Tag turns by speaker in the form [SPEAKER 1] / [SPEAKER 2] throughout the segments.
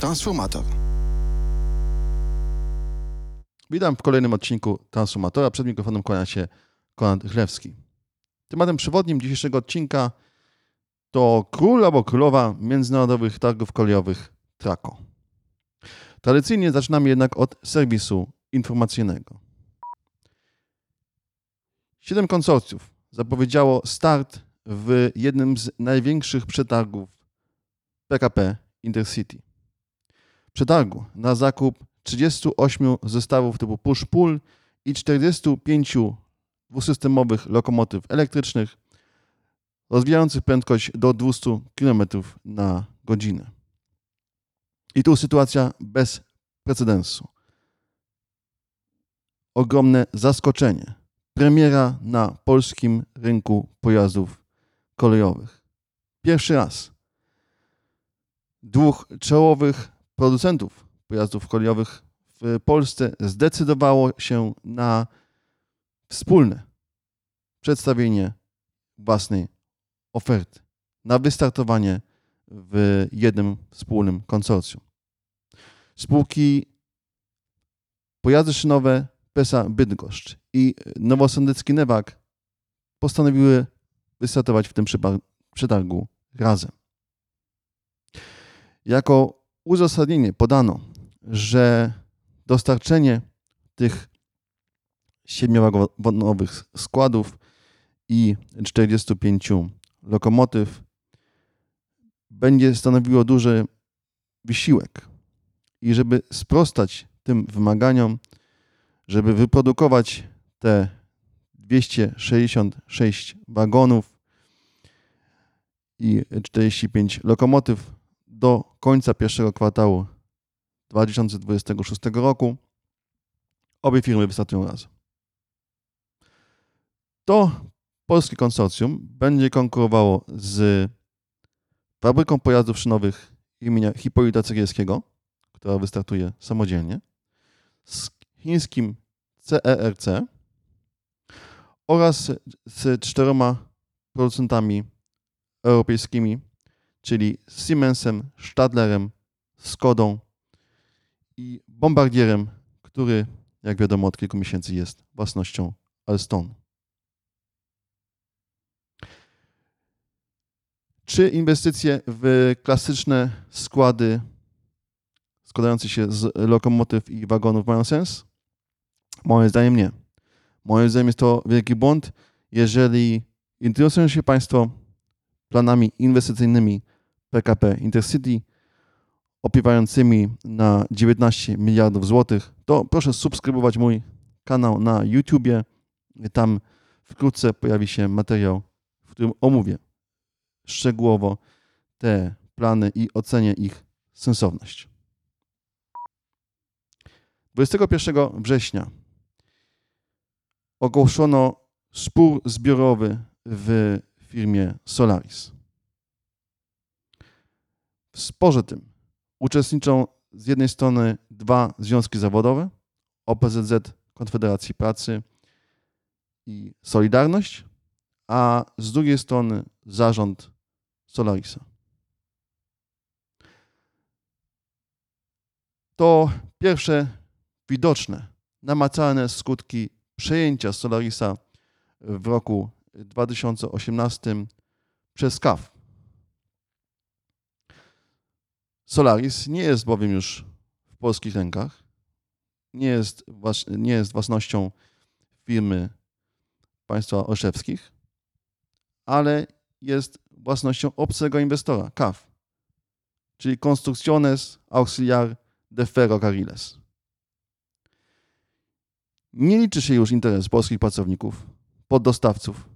[SPEAKER 1] Transformator.
[SPEAKER 2] Witam w kolejnym odcinku Transformatora. Przed mikrofonem kłania się Konrad Chlewski. Tematem przewodnim dzisiejszego odcinka to król albo królowa międzynarodowych targów kolejowych Traco. Tradycyjnie zaczynamy jednak od serwisu informacyjnego. Siedem konsorcjów zapowiedziało start w jednym z największych przetargów PKP Intercity. Przetargu na zakup 38 zestawów typu push-pull i 45 dwusystemowych lokomotyw elektrycznych rozwijających prędkość do 200 km na godzinę. I tu sytuacja bez precedensu. Ogromne zaskoczenie. Premiera na polskim rynku pojazdów kolejowych. Pierwszy raz dwóch czołowych producentów pojazdów kolejowych w Polsce zdecydowało się na wspólne przedstawienie własnej oferty, na wystartowanie w jednym wspólnym konsorcjum. Spółki Pojazdy Szynowe PESA Bydgoszcz i Nowosądecki Newak postanowiły wystartować w tym przetargu razem. Jako uzasadnienie podano, że dostarczenie tych siedmiowagonowych składów i 45 lokomotyw będzie stanowiło duży wysiłek. I żeby sprostać tym wymaganiom, żeby wyprodukować te 266 wagonów i 45 lokomotyw do końca pierwszego kwartału 2026 roku obie firmy wystartują razem. To polskie konsorcjum będzie konkurowało z fabryką pojazdów szynowych imienia Hipolita Cegielskiego, która wystartuje samodzielnie, z chińskim CERC e oraz z czteroma producentami europejskimi, czyli Siemensem, Stadlerem, Skodą i Bombardierem, który, jak wiadomo, od kilku miesięcy jest własnością Alstom. Czy inwestycje w klasyczne składy składające się z lokomotyw i wagonów mają sens? Moim zdaniem nie. Moim zdaniem jest to wielki błąd. Jeżeli interesują się Państwo planami inwestycyjnymi PKP Intercity opiewającymi na 19 miliardów złotych, to proszę subskrybować mój kanał na YouTubie. Tam wkrótce pojawi się materiał, w którym omówię szczegółowo te plany i ocenię ich sensowność. 21 września ogłoszono spór zbiorowy w firmie Solaris. W sporze tym uczestniczą z jednej strony dwa związki zawodowe, OPZZ Konfederacji Pracy i Solidarność, a z drugiej strony zarząd Solarisa. To pierwsze widoczne, namacalne skutki przejęcia Solarisa w roku 2018 przez KAF. Solaris nie jest bowiem już w polskich rękach, nie jest, nie jest własnością firmy państwa olszewskich, ale jest własnością obcego inwestora, CAF, czyli Construcciones Auxiliar de Ferrocarriles. Nie liczy się już interes polskich pracowników, poddostawców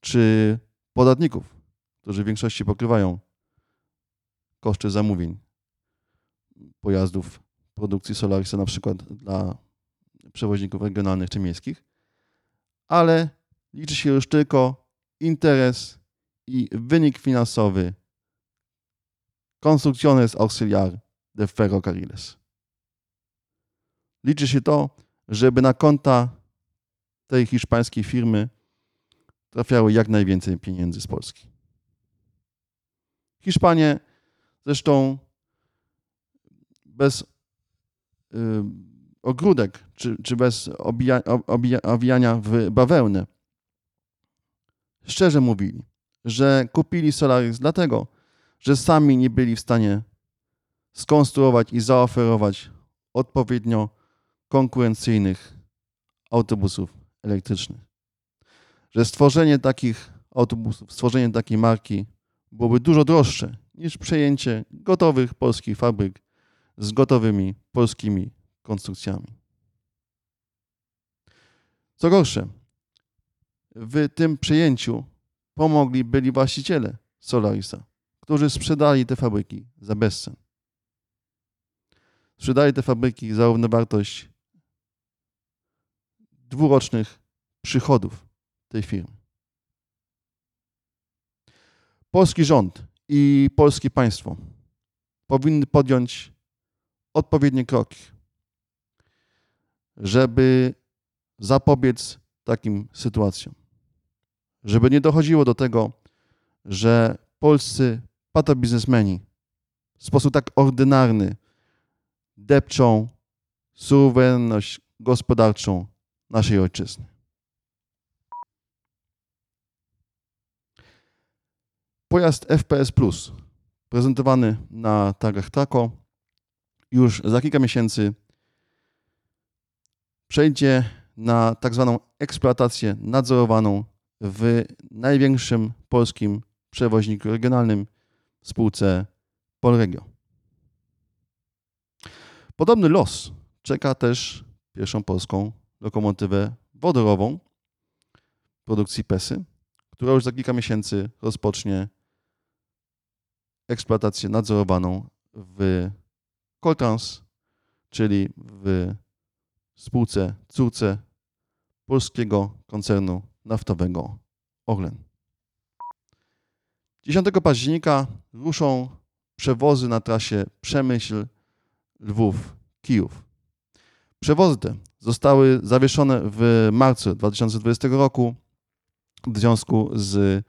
[SPEAKER 2] czy podatników, którzy w większości pokrywają koszty zamówień pojazdów produkcji Solarisa, na przykład dla przewoźników regionalnych czy miejskich, ale liczy się już tylko interes i wynik finansowy Construcciones Auxiliar de Ferrocarriles. Liczy się to, żeby na konta tej hiszpańskiej firmy trafiały jak najwięcej pieniędzy z Polski. Hiszpanie zresztą bez y, ogródek, czy, czy bez obija, obija, owijania w bawełnę, szczerze mówili, że kupili Solaris dlatego, że sami nie byli w stanie skonstruować i zaoferować odpowiednio konkurencyjnych autobusów elektrycznych. Że stworzenie takich autobusów, stworzenie takiej marki byłoby dużo droższe niż przejęcie gotowych polskich fabryk z gotowymi polskimi konstrukcjami. Co gorsze, w tym przejęciu pomogli byli właściciele Solarisa, którzy sprzedali te fabryki za bezcen. Sprzedali te fabryki za równowartość dwurocznych przychodów tej firmy. Polski rząd i polskie państwo powinny podjąć odpowiednie kroki, żeby zapobiec takim sytuacjom. Żeby nie dochodziło do tego, że polscy patobiznesmeni w sposób tak ordynarny depczą suwerenność gospodarczą naszej ojczyzny. Pojazd FPS Plus, prezentowany na targach Taco, już za kilka miesięcy przejdzie na tak zwaną eksploatację nadzorowaną w największym polskim przewoźniku regionalnym spółce Polregio. Podobny los czeka też pierwszą polską lokomotywę wodorową produkcji PESY, która już za kilka miesięcy rozpocznie eksploatację nadzorowaną w Coltrans, czyli w spółce córce polskiego koncernu naftowego Orlen. 10 października ruszą przewozy na trasie Przemyśl, Lwów, Kijów. Przewozy te zostały zawieszone w marcu 2020 roku w związku z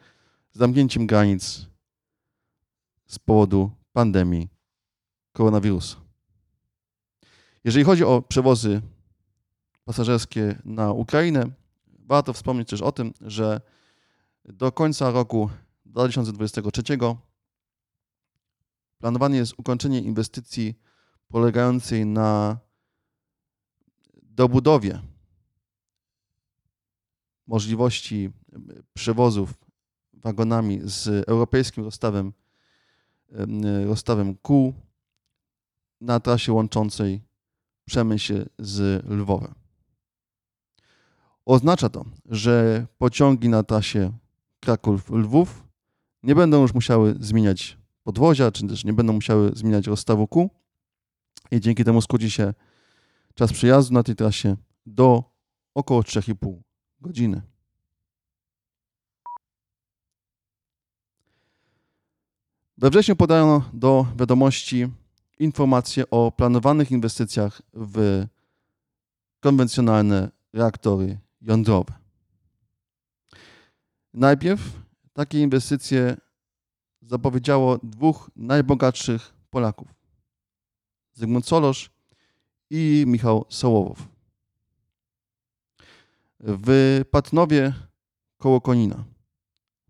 [SPEAKER 2] zamknięciem granic z powodu pandemii koronawirusa. Jeżeli chodzi o przewozy pasażerskie na Ukrainę, warto wspomnieć też o tym, że do końca roku 2023 planowane jest ukończenie inwestycji polegającej na dobudowie możliwości przewozów wagonami z europejskim rozstawem, rozstawem kół na trasie łączącej Przemyśl z Lwowem. Oznacza to, że pociągi na trasie Kraków-Lwów nie będą już musiały zmieniać podwozia, czy też nie będą musiały zmieniać rozstawu kół i dzięki temu skróci się czas przejazdu na tej trasie do około 3,5 godziny. We wrześniu podano do wiadomości informacje o planowanych inwestycjach w konwencjonalne reaktory jądrowe. Najpierw takie inwestycje zapowiedziało dwóch najbogatszych Polaków: Zygmunt Solosz i Michał Sołowow. W Patnowie koło Konina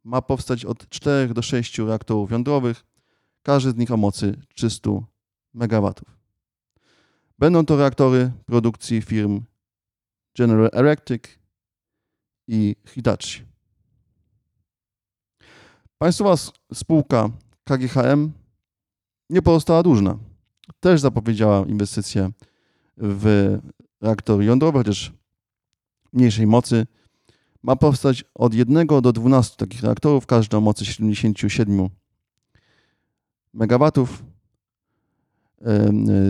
[SPEAKER 2] ma powstać od 4 do 6 reaktorów jądrowych, każdy z nich o mocy 300 MW. Będą to reaktory produkcji firm General Electric i Hitachi. Państwowa spółka KGHM nie pozostała dłużna. Też zapowiedziała inwestycje w reaktory jądrowe, chociaż mniejszej mocy. Ma powstać od 1 do 12 takich reaktorów, każdy o mocy 77 MW,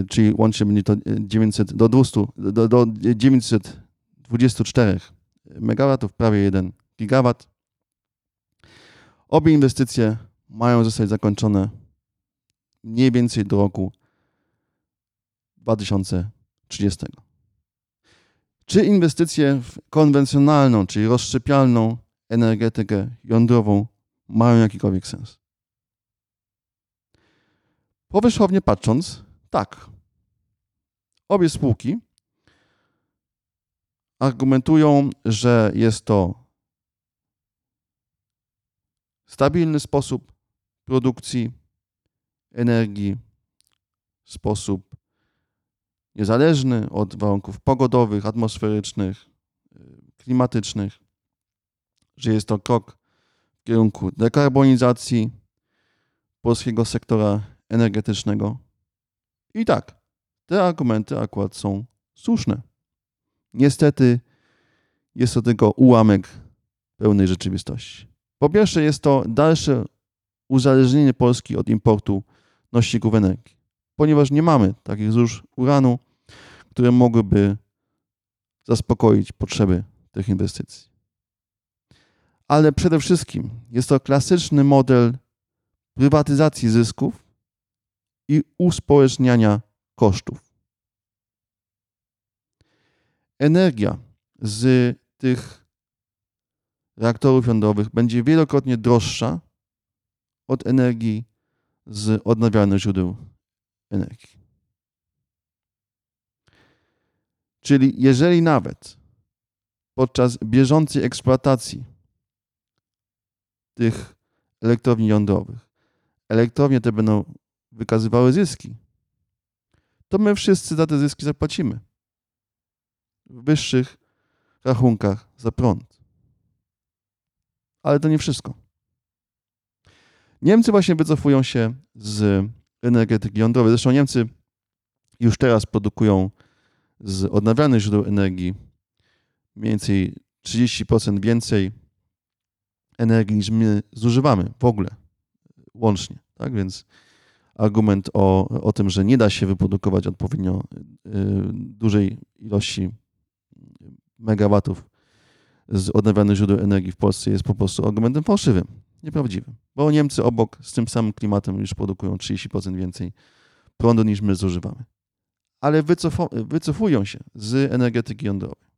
[SPEAKER 2] czyli łącznie będzie to 900 do 200, do, do 924 MW, prawie 1 GW. Obie inwestycje mają zostać zakończone mniej więcej do roku 2030. Czy inwestycje w konwencjonalną, czyli rozszczepialną energetykę jądrową mają jakikolwiek sens? Powierzchownie patrząc, tak. Obie spółki argumentują, że jest to stabilny sposób produkcji energii, sposób niezależny od warunków pogodowych, atmosferycznych, klimatycznych, że jest to krok w kierunku dekarbonizacji polskiego sektora energetycznego. I tak, te argumenty akurat są słuszne. Niestety jest to tylko ułamek pełnej rzeczywistości. Po pierwsze, jest to dalsze uzależnienie Polski od importu nośników energii, ponieważ nie mamy takich złóż uranu, które mogłyby zaspokoić potrzeby tych inwestycji. Ale przede wszystkim jest to klasyczny model prywatyzacji zysków i uspołeczniania kosztów. Energia z tych reaktorów jądrowych będzie wielokrotnie droższa od energii z odnawialnych źródeł energii. Czyli jeżeli nawet podczas bieżącej eksploatacji tych elektrowni jądrowych elektrownie te będą wykazywały zyski, to my wszyscy za te zyski zapłacimy w wyższych rachunkach za prąd. Ale to nie wszystko. Niemcy właśnie wycofują się z energetyki jądrowej. Zresztą Niemcy już teraz produkują z odnawialnych źródeł energii mniej więcej 30% więcej energii niż my zużywamy w ogóle, łącznie. Tak więc argument o, o tym, że nie da się wyprodukować odpowiednio y, dużej ilości megawatów z odnawialnych źródeł energii w Polsce jest po prostu argumentem fałszywym, nieprawdziwym. Bo Niemcy obok z tym samym klimatem już produkują 30% więcej prądu niż my zużywamy. Ale wycofują się z energetyki jądrowej.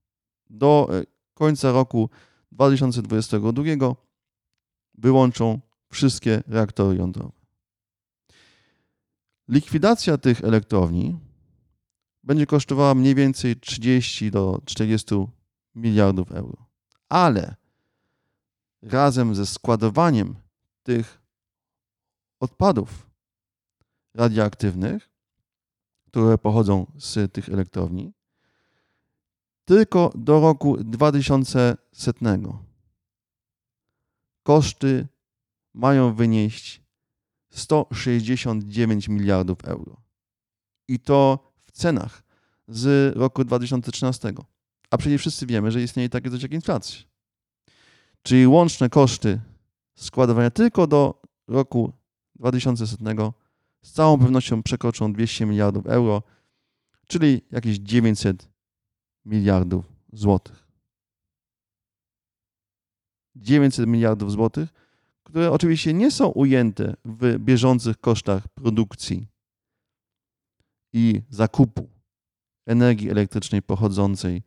[SPEAKER 2] Do e, końca roku 2022 wyłączą wszystkie reaktory jądrowe. Likwidacja tych elektrowni będzie kosztowała mniej więcej 30 do 40 miliardów euro. Ale razem ze składowaniem tych odpadów radioaktywnych, które pochodzą z tych elektrowni, tylko do roku 2100 koszty mają wynieść 169 miliardów euro. I to w cenach z roku 2013. A przecież wszyscy wiemy, że istnieje takie coś jak inflacja. Czyli łączne koszty składowania tylko do roku 2100 z całą pewnością przekroczą 200 miliardów euro, czyli jakieś 900 miliardów złotych. 900 miliardów złotych, które oczywiście nie są ujęte w bieżących kosztach produkcji i zakupu energii elektrycznej pochodzącej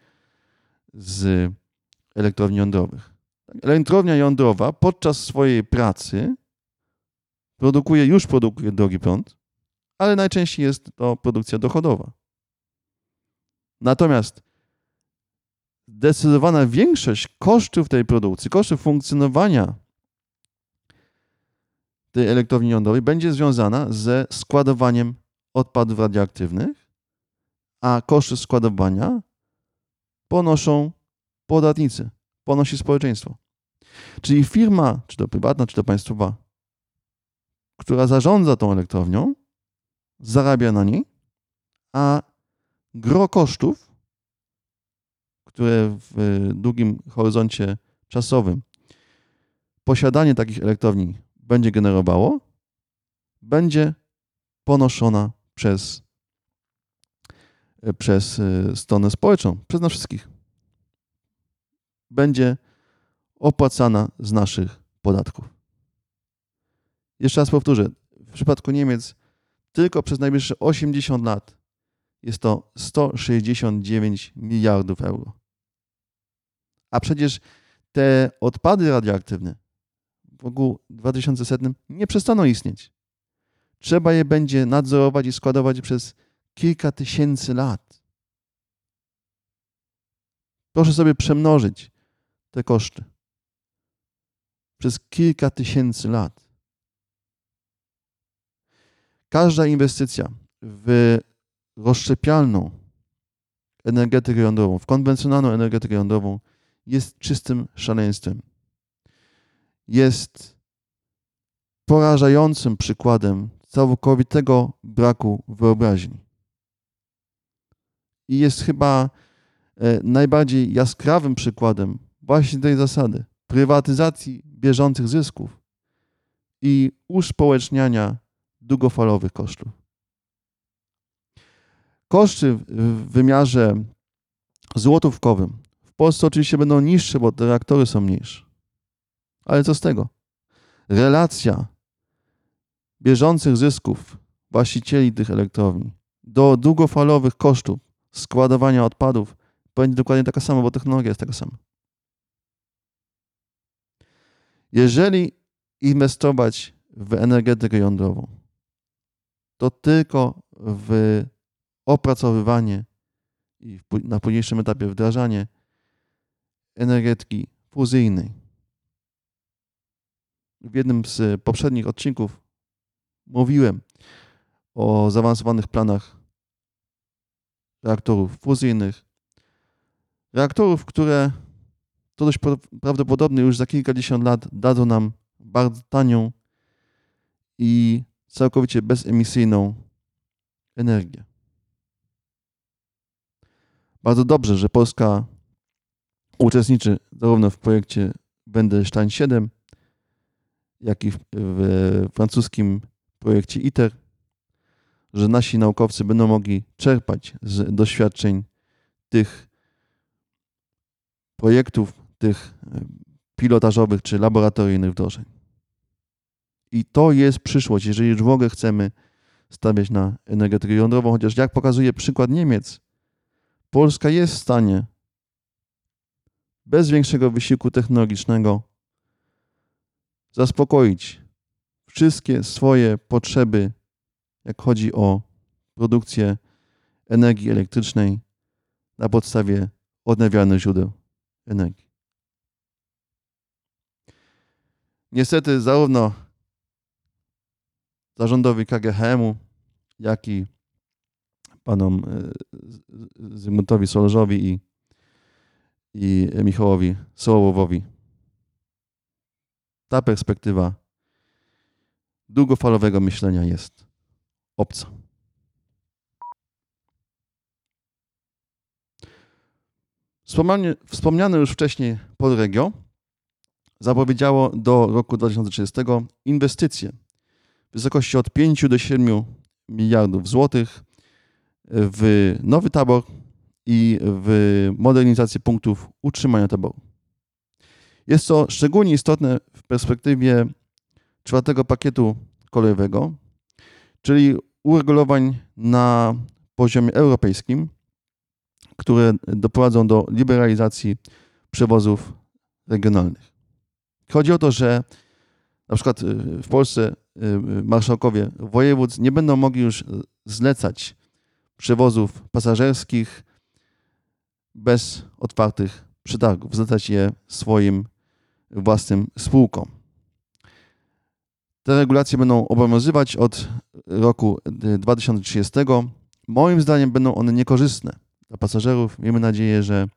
[SPEAKER 2] z elektrowni jądrowych. Elektrownia jądrowa podczas swojej pracy produkuje, już produkuje drogi prąd, ale najczęściej jest to produkcja dochodowa. Natomiast zdecydowana większość kosztów tej produkcji, kosztów funkcjonowania tej elektrowni jądrowej będzie związana ze składowaniem odpadów radioaktywnych, a koszty składowania ponoszą podatnicy, ponosi społeczeństwo. Czyli firma, czy to prywatna, czy to państwowa, która zarządza tą elektrownią, zarabia na niej, a gro kosztów, które w długim horyzoncie czasowym posiadanie takich elektrowni będzie generowało, będzie ponoszona przez, przez e, stronę społeczną, przez nas wszystkich. Będzie opłacana z naszych podatków. Jeszcze raz powtórzę, w przypadku Niemiec tylko przez najbliższe 80 lat jest to 169 miliardów euro. A przecież te odpady radioaktywne w ogóle 2100 nie przestaną istnieć. Trzeba je będzie nadzorować i składować przez kilka tysięcy lat. Proszę sobie przemnożyć te koszty przez kilka tysięcy lat. Każda inwestycja w rozszczepialną energetykę jądrową, w konwencjonalną energetykę jądrową jest czystym szaleństwem. Jest porażającym przykładem całkowitego braku wyobraźni. I jest chyba e, najbardziej jaskrawym przykładem właśnie tej zasady prywatyzacji bieżących zysków i uspołeczniania długofalowych kosztów. Koszty w wymiarze złotówkowym w Polsce oczywiście będą niższe, bo te reaktory są mniejsze. Ale co z tego? Relacja bieżących zysków właścicieli tych elektrowni do długofalowych kosztów składowania odpadów będzie dokładnie taka sama, bo technologia jest taka sama. Jeżeli inwestować w energetykę jądrową, to tylko w opracowywanie i na późniejszym etapie wdrażanie energetyki fuzyjnej. W jednym z poprzednich odcinków mówiłem o zaawansowanych planach reaktorów fuzyjnych, reaktorów, które to dość prawdopodobne już za kilkadziesiąt lat dadzą nam bardzo tanią i całkowicie bezemisyjną energię. Bardzo dobrze, że Polska uczestniczy zarówno w projekcie Wendelstein 7, jak i w, w francuskim projekcie ITER, że nasi naukowcy będą mogli czerpać z doświadczeń tych projektów, tych pilotażowych czy laboratoryjnych wdrożeń. I to jest przyszłość, jeżeli już w ogóle chcemy stawiać na energetykę jądrową, chociaż jak pokazuje przykład Niemiec, Polska jest w stanie bez większego wysiłku technologicznego zaspokoić wszystkie swoje potrzeby, jak chodzi o produkcję energii elektrycznej na podstawie odnawialnych źródeł energii. Niestety zarówno zarządowi KGHM-u, jak i panom e, Zygmuntowi Solarzowi i, i Michałowi Sołowowi ta perspektywa długofalowego myślenia jest obca. Wspomniane, wspomniane już wcześniej Polregio zapowiedziało do roku 2030 inwestycje wysokości od 5 do 7 miliardów złotych w nowy tabor i w modernizację punktów utrzymania taboru. Jest to szczególnie istotne w perspektywie czwartego pakietu kolejowego, czyli uregulowań na poziomie europejskim, które doprowadzą do liberalizacji przewozów regionalnych. Chodzi o to, że na przykład y, w Polsce y, marszałkowie województw nie będą mogli już zlecać przewozów pasażerskich bez otwartych przetargów, zlecać je swoim własnym spółkom. Te regulacje będą obowiązywać od roku 2030. Moim zdaniem będą one niekorzystne dla pasażerów. Miejmy nadzieję, że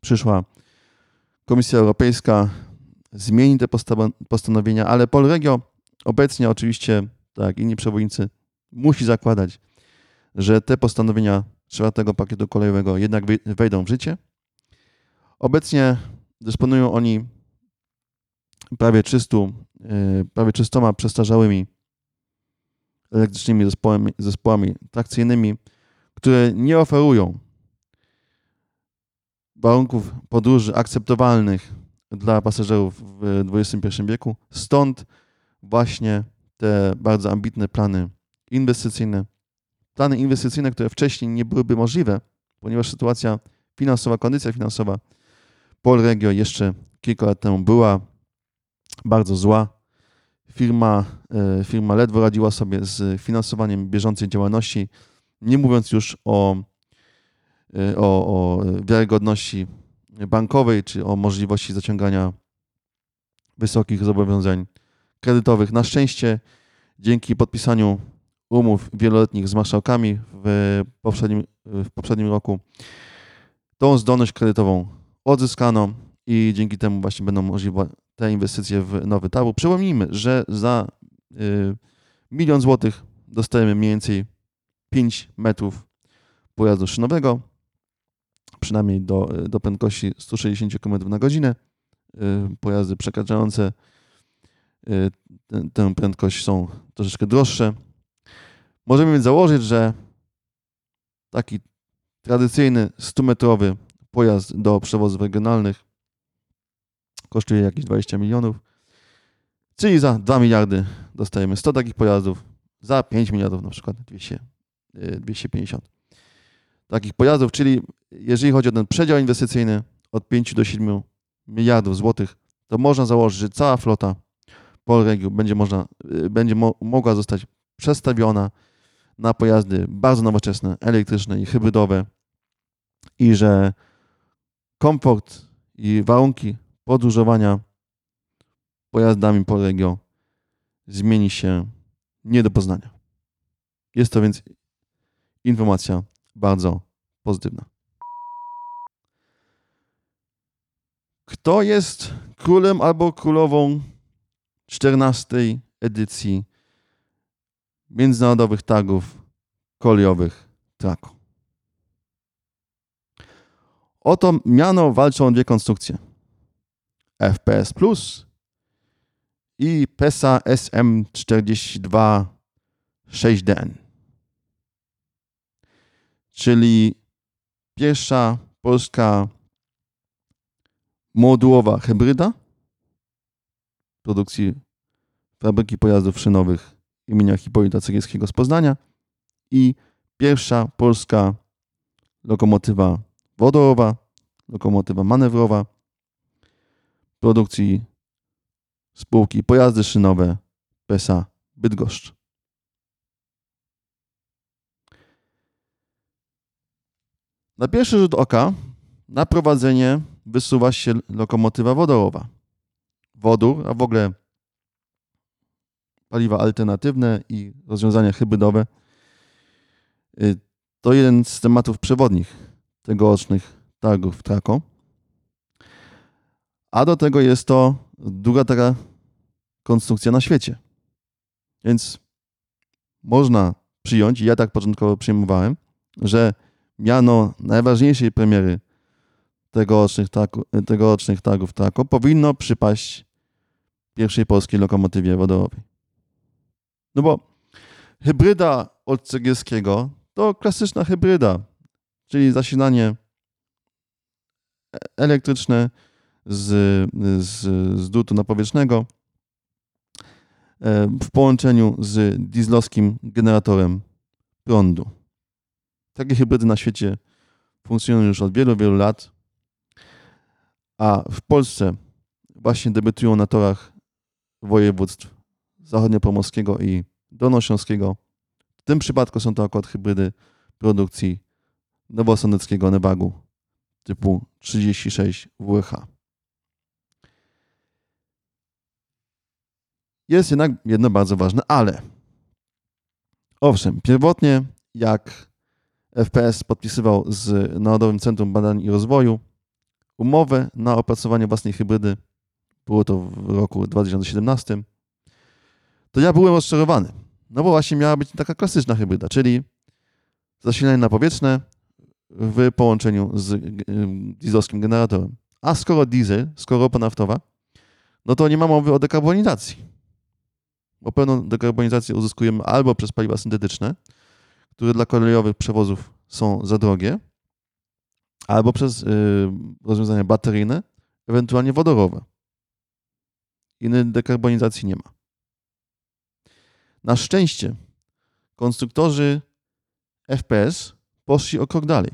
[SPEAKER 2] przyszła Komisja Europejska zmieni te postanowienia, ale Polregio obecnie oczywiście, tak inni przewodnicy, musi zakładać, że te postanowienia czwartego pakietu kolejowego jednak wejdą w życie. Obecnie dysponują oni prawie 300, e, prawie 300 przestarzałymi elektrycznymi zespołami, zespołami trakcyjnymi, które nie oferują warunków podróży akceptowalnych dla pasażerów w XXI wieku. Stąd właśnie te bardzo ambitne plany inwestycyjne. Plany inwestycyjne, które wcześniej nie byłyby możliwe, ponieważ sytuacja finansowa, kondycja finansowa Polregio jeszcze kilka lat temu była bardzo zła. Firma, e, firma ledwo radziła sobie z finansowaniem bieżącej działalności. Nie mówiąc już o, y, o, o wiarygodności bankowej czy o możliwości zaciągania wysokich zobowiązań kredytowych. Na szczęście dzięki podpisaniu umów wieloletnich z marszałkami w poprzednim, w poprzednim roku tą zdolność kredytową odzyskano i dzięki temu właśnie będą możliwe te inwestycje w nowy tabor. Przypomnijmy, że za y, milion złotych dostajemy mniej więcej 5 metrów pojazdu szynowego, przynajmniej do, do prędkości 160 km na godzinę. Y, pojazdy przekraczające y, tę, prędkość są troszeczkę droższe. Możemy więc założyć, że taki tradycyjny 100-metrowy pojazd do przewozów regionalnych kosztuje jakieś 20 milionów, czyli za 2 miliardy dostajemy 100 takich pojazdów, za 5 miliardów na przykład 200, 250 takich pojazdów, czyli jeżeli chodzi o ten przedział inwestycyjny od 5 do 7 miliardów złotych, to można założyć, że cała flota Polregiu będzie, można, y, będzie mo mogła zostać przestawiona na pojazdy bardzo nowoczesne, elektryczne i hybrydowe i że komfort i warunki podróżowania pojazdami Polregio zmieni się nie do poznania. Jest to więc informacja bardzo pozytywna. Kto jest królem albo królową 14 edycji międzynarodowych targów kolejowych Trako? Oto miano walczą o dwie konstrukcje. FPS Plus i PESA SM42 6DN. Czyli pierwsza polska modułowa hybryda produkcji fabryki pojazdów szynowych imienia Hipolita Cegielskiego z Poznania i pierwsza polska lokomotywa wodorowa, lokomotywa manewrowa produkcji spółki Pojazdy Szynowe PESA Bydgoszcz. Na pierwszy rzut oka na prowadzenie wysuwa się lokomotywa wodorowa. Wodór, a w ogóle paliwa alternatywne i rozwiązania hybrydowe y, to jeden z tematów przewodnich tegorocznych targów Trako. A do tego jest to druga taka konstrukcja na świecie. Więc można przyjąć, i ja tak początkowo przyjmowałem, że miano najważniejszej premiery tegorocznych, targu, tegorocznych targów Trako powinno przypaść pierwszej polskiej lokomotywie wodorowej. No bo hybryda od Cegielskiego to klasyczna hybryda, czyli zasilanie elektryczne z, z, z drutu napowietrznego e, w połączeniu z dieslowskim generatorem prądu. Takie hybrydy na świecie funkcjonują już od wielu, wielu lat, a w Polsce właśnie debiutują na torach województw zachodniopomorskiego i dolnośląskiego. W tym przypadku są to akurat hybrydy produkcji nowosądeckiego Nevagu typu 36 WH. Jest jednak jedno bardzo ważne, ale. Owszem, pierwotnie jak FPS podpisywał z Narodowym Centrum Badań i Rozwoju umowę na opracowanie własnej hybrydy, było to w roku 2017, to ja byłem rozczarowany. No bo właśnie miała być taka klasyczna hybryda, czyli zasilanie na powietrzne w połączeniu z dieslowskim generatorem. A skoro diesel, skoro ropa naftowa, no to nie ma mowy o dekarbonizacji. Bo pełną dekarbonizację uzyskujemy albo przez paliwa syntetyczne, które dla kolejowych przewozów są za drogie, albo przez y, rozwiązania bateryjne, ewentualnie wodorowe. Innej dekarbonizacji nie ma. Na szczęście konstruktorzy FPS poszli o krok dalej.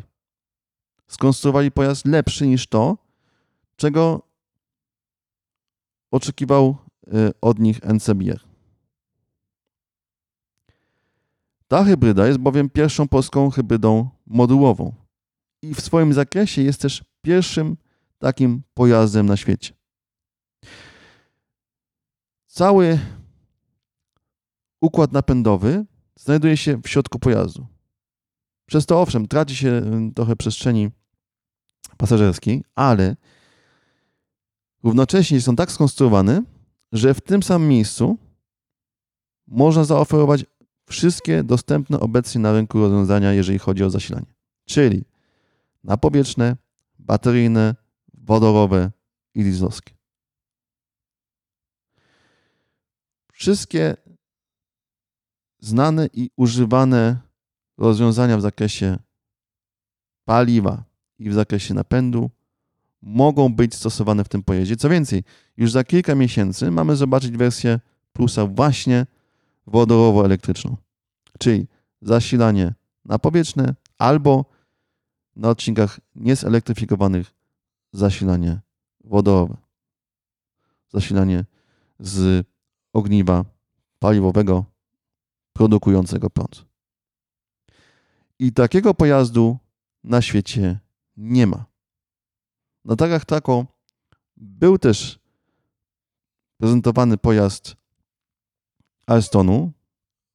[SPEAKER 2] Skonstruowali pojazd lepszy niż to, czego oczekiwał y, od nich NCBR. Ta hybryda jest bowiem pierwszą polską hybrydą modułową i w swoim zakresie jest też pierwszym takim pojazdem na świecie. Cały układ napędowy znajduje się w środku pojazdu. Przez to owszem, traci się y, trochę przestrzeni pasażerskiej, ale równocześnie są tak skonstruowane, że w tym samym miejscu można zaoferować wszystkie dostępne obecnie na rynku rozwiązania, jeżeli chodzi o zasilanie. Czyli napowietrzne, bateryjne, wodorowe i dieslowskie. Wszystkie znane i używane rozwiązania w zakresie paliwa i w zakresie napędu mogą być stosowane w tym pojeździe. Co więcej, już za kilka miesięcy mamy zobaczyć wersję plusa właśnie wodorowo-elektryczną, czyli zasilanie napowietrzne albo na odcinkach niezelektryfikowanych zasilanie wodorowe. Zasilanie z ogniwa paliwowego produkującego prąd. I takiego pojazdu na świecie nie ma. Na targach Trako był też prezentowany pojazd Alstonu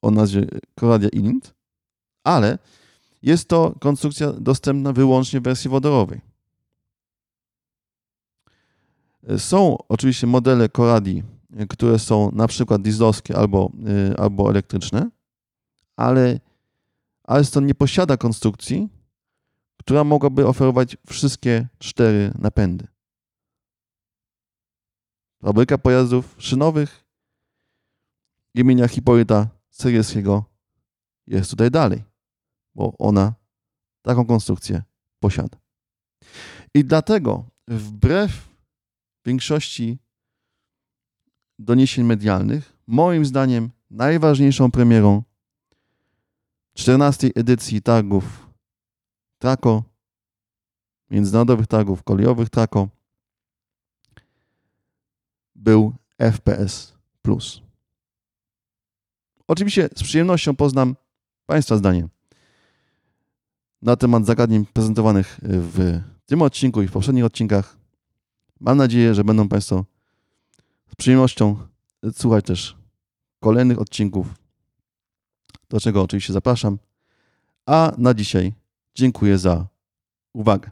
[SPEAKER 2] o nazwie Coradia Ilint, ale jest to konstrukcja dostępna wyłącznie w wersji wodorowej. Są oczywiście modele Coradi, które są na przykład dieslowskie albo, y, albo elektryczne, ale Alstom nie posiada konstrukcji, która mogłaby oferować wszystkie cztery napędy. Fabryka pojazdów szynowych imienia Hipolyta Seryjskiego jest tutaj dalej, bo ona taką konstrukcję posiada. I dlatego wbrew większości doniesień medialnych, moim zdaniem najważniejszą premierą 14 edycji targów Trako, międzynarodowych targów kolejowych Trako, był FPS. Oczywiście z przyjemnością poznam Państwa zdanie na temat zagadnień prezentowanych w tym odcinku i w poprzednich odcinkach. Mam nadzieję, że będą Państwo z przyjemnością słuchać też kolejnych odcinków, do czego oczywiście zapraszam. A na dzisiaj dziękuję za uwagę.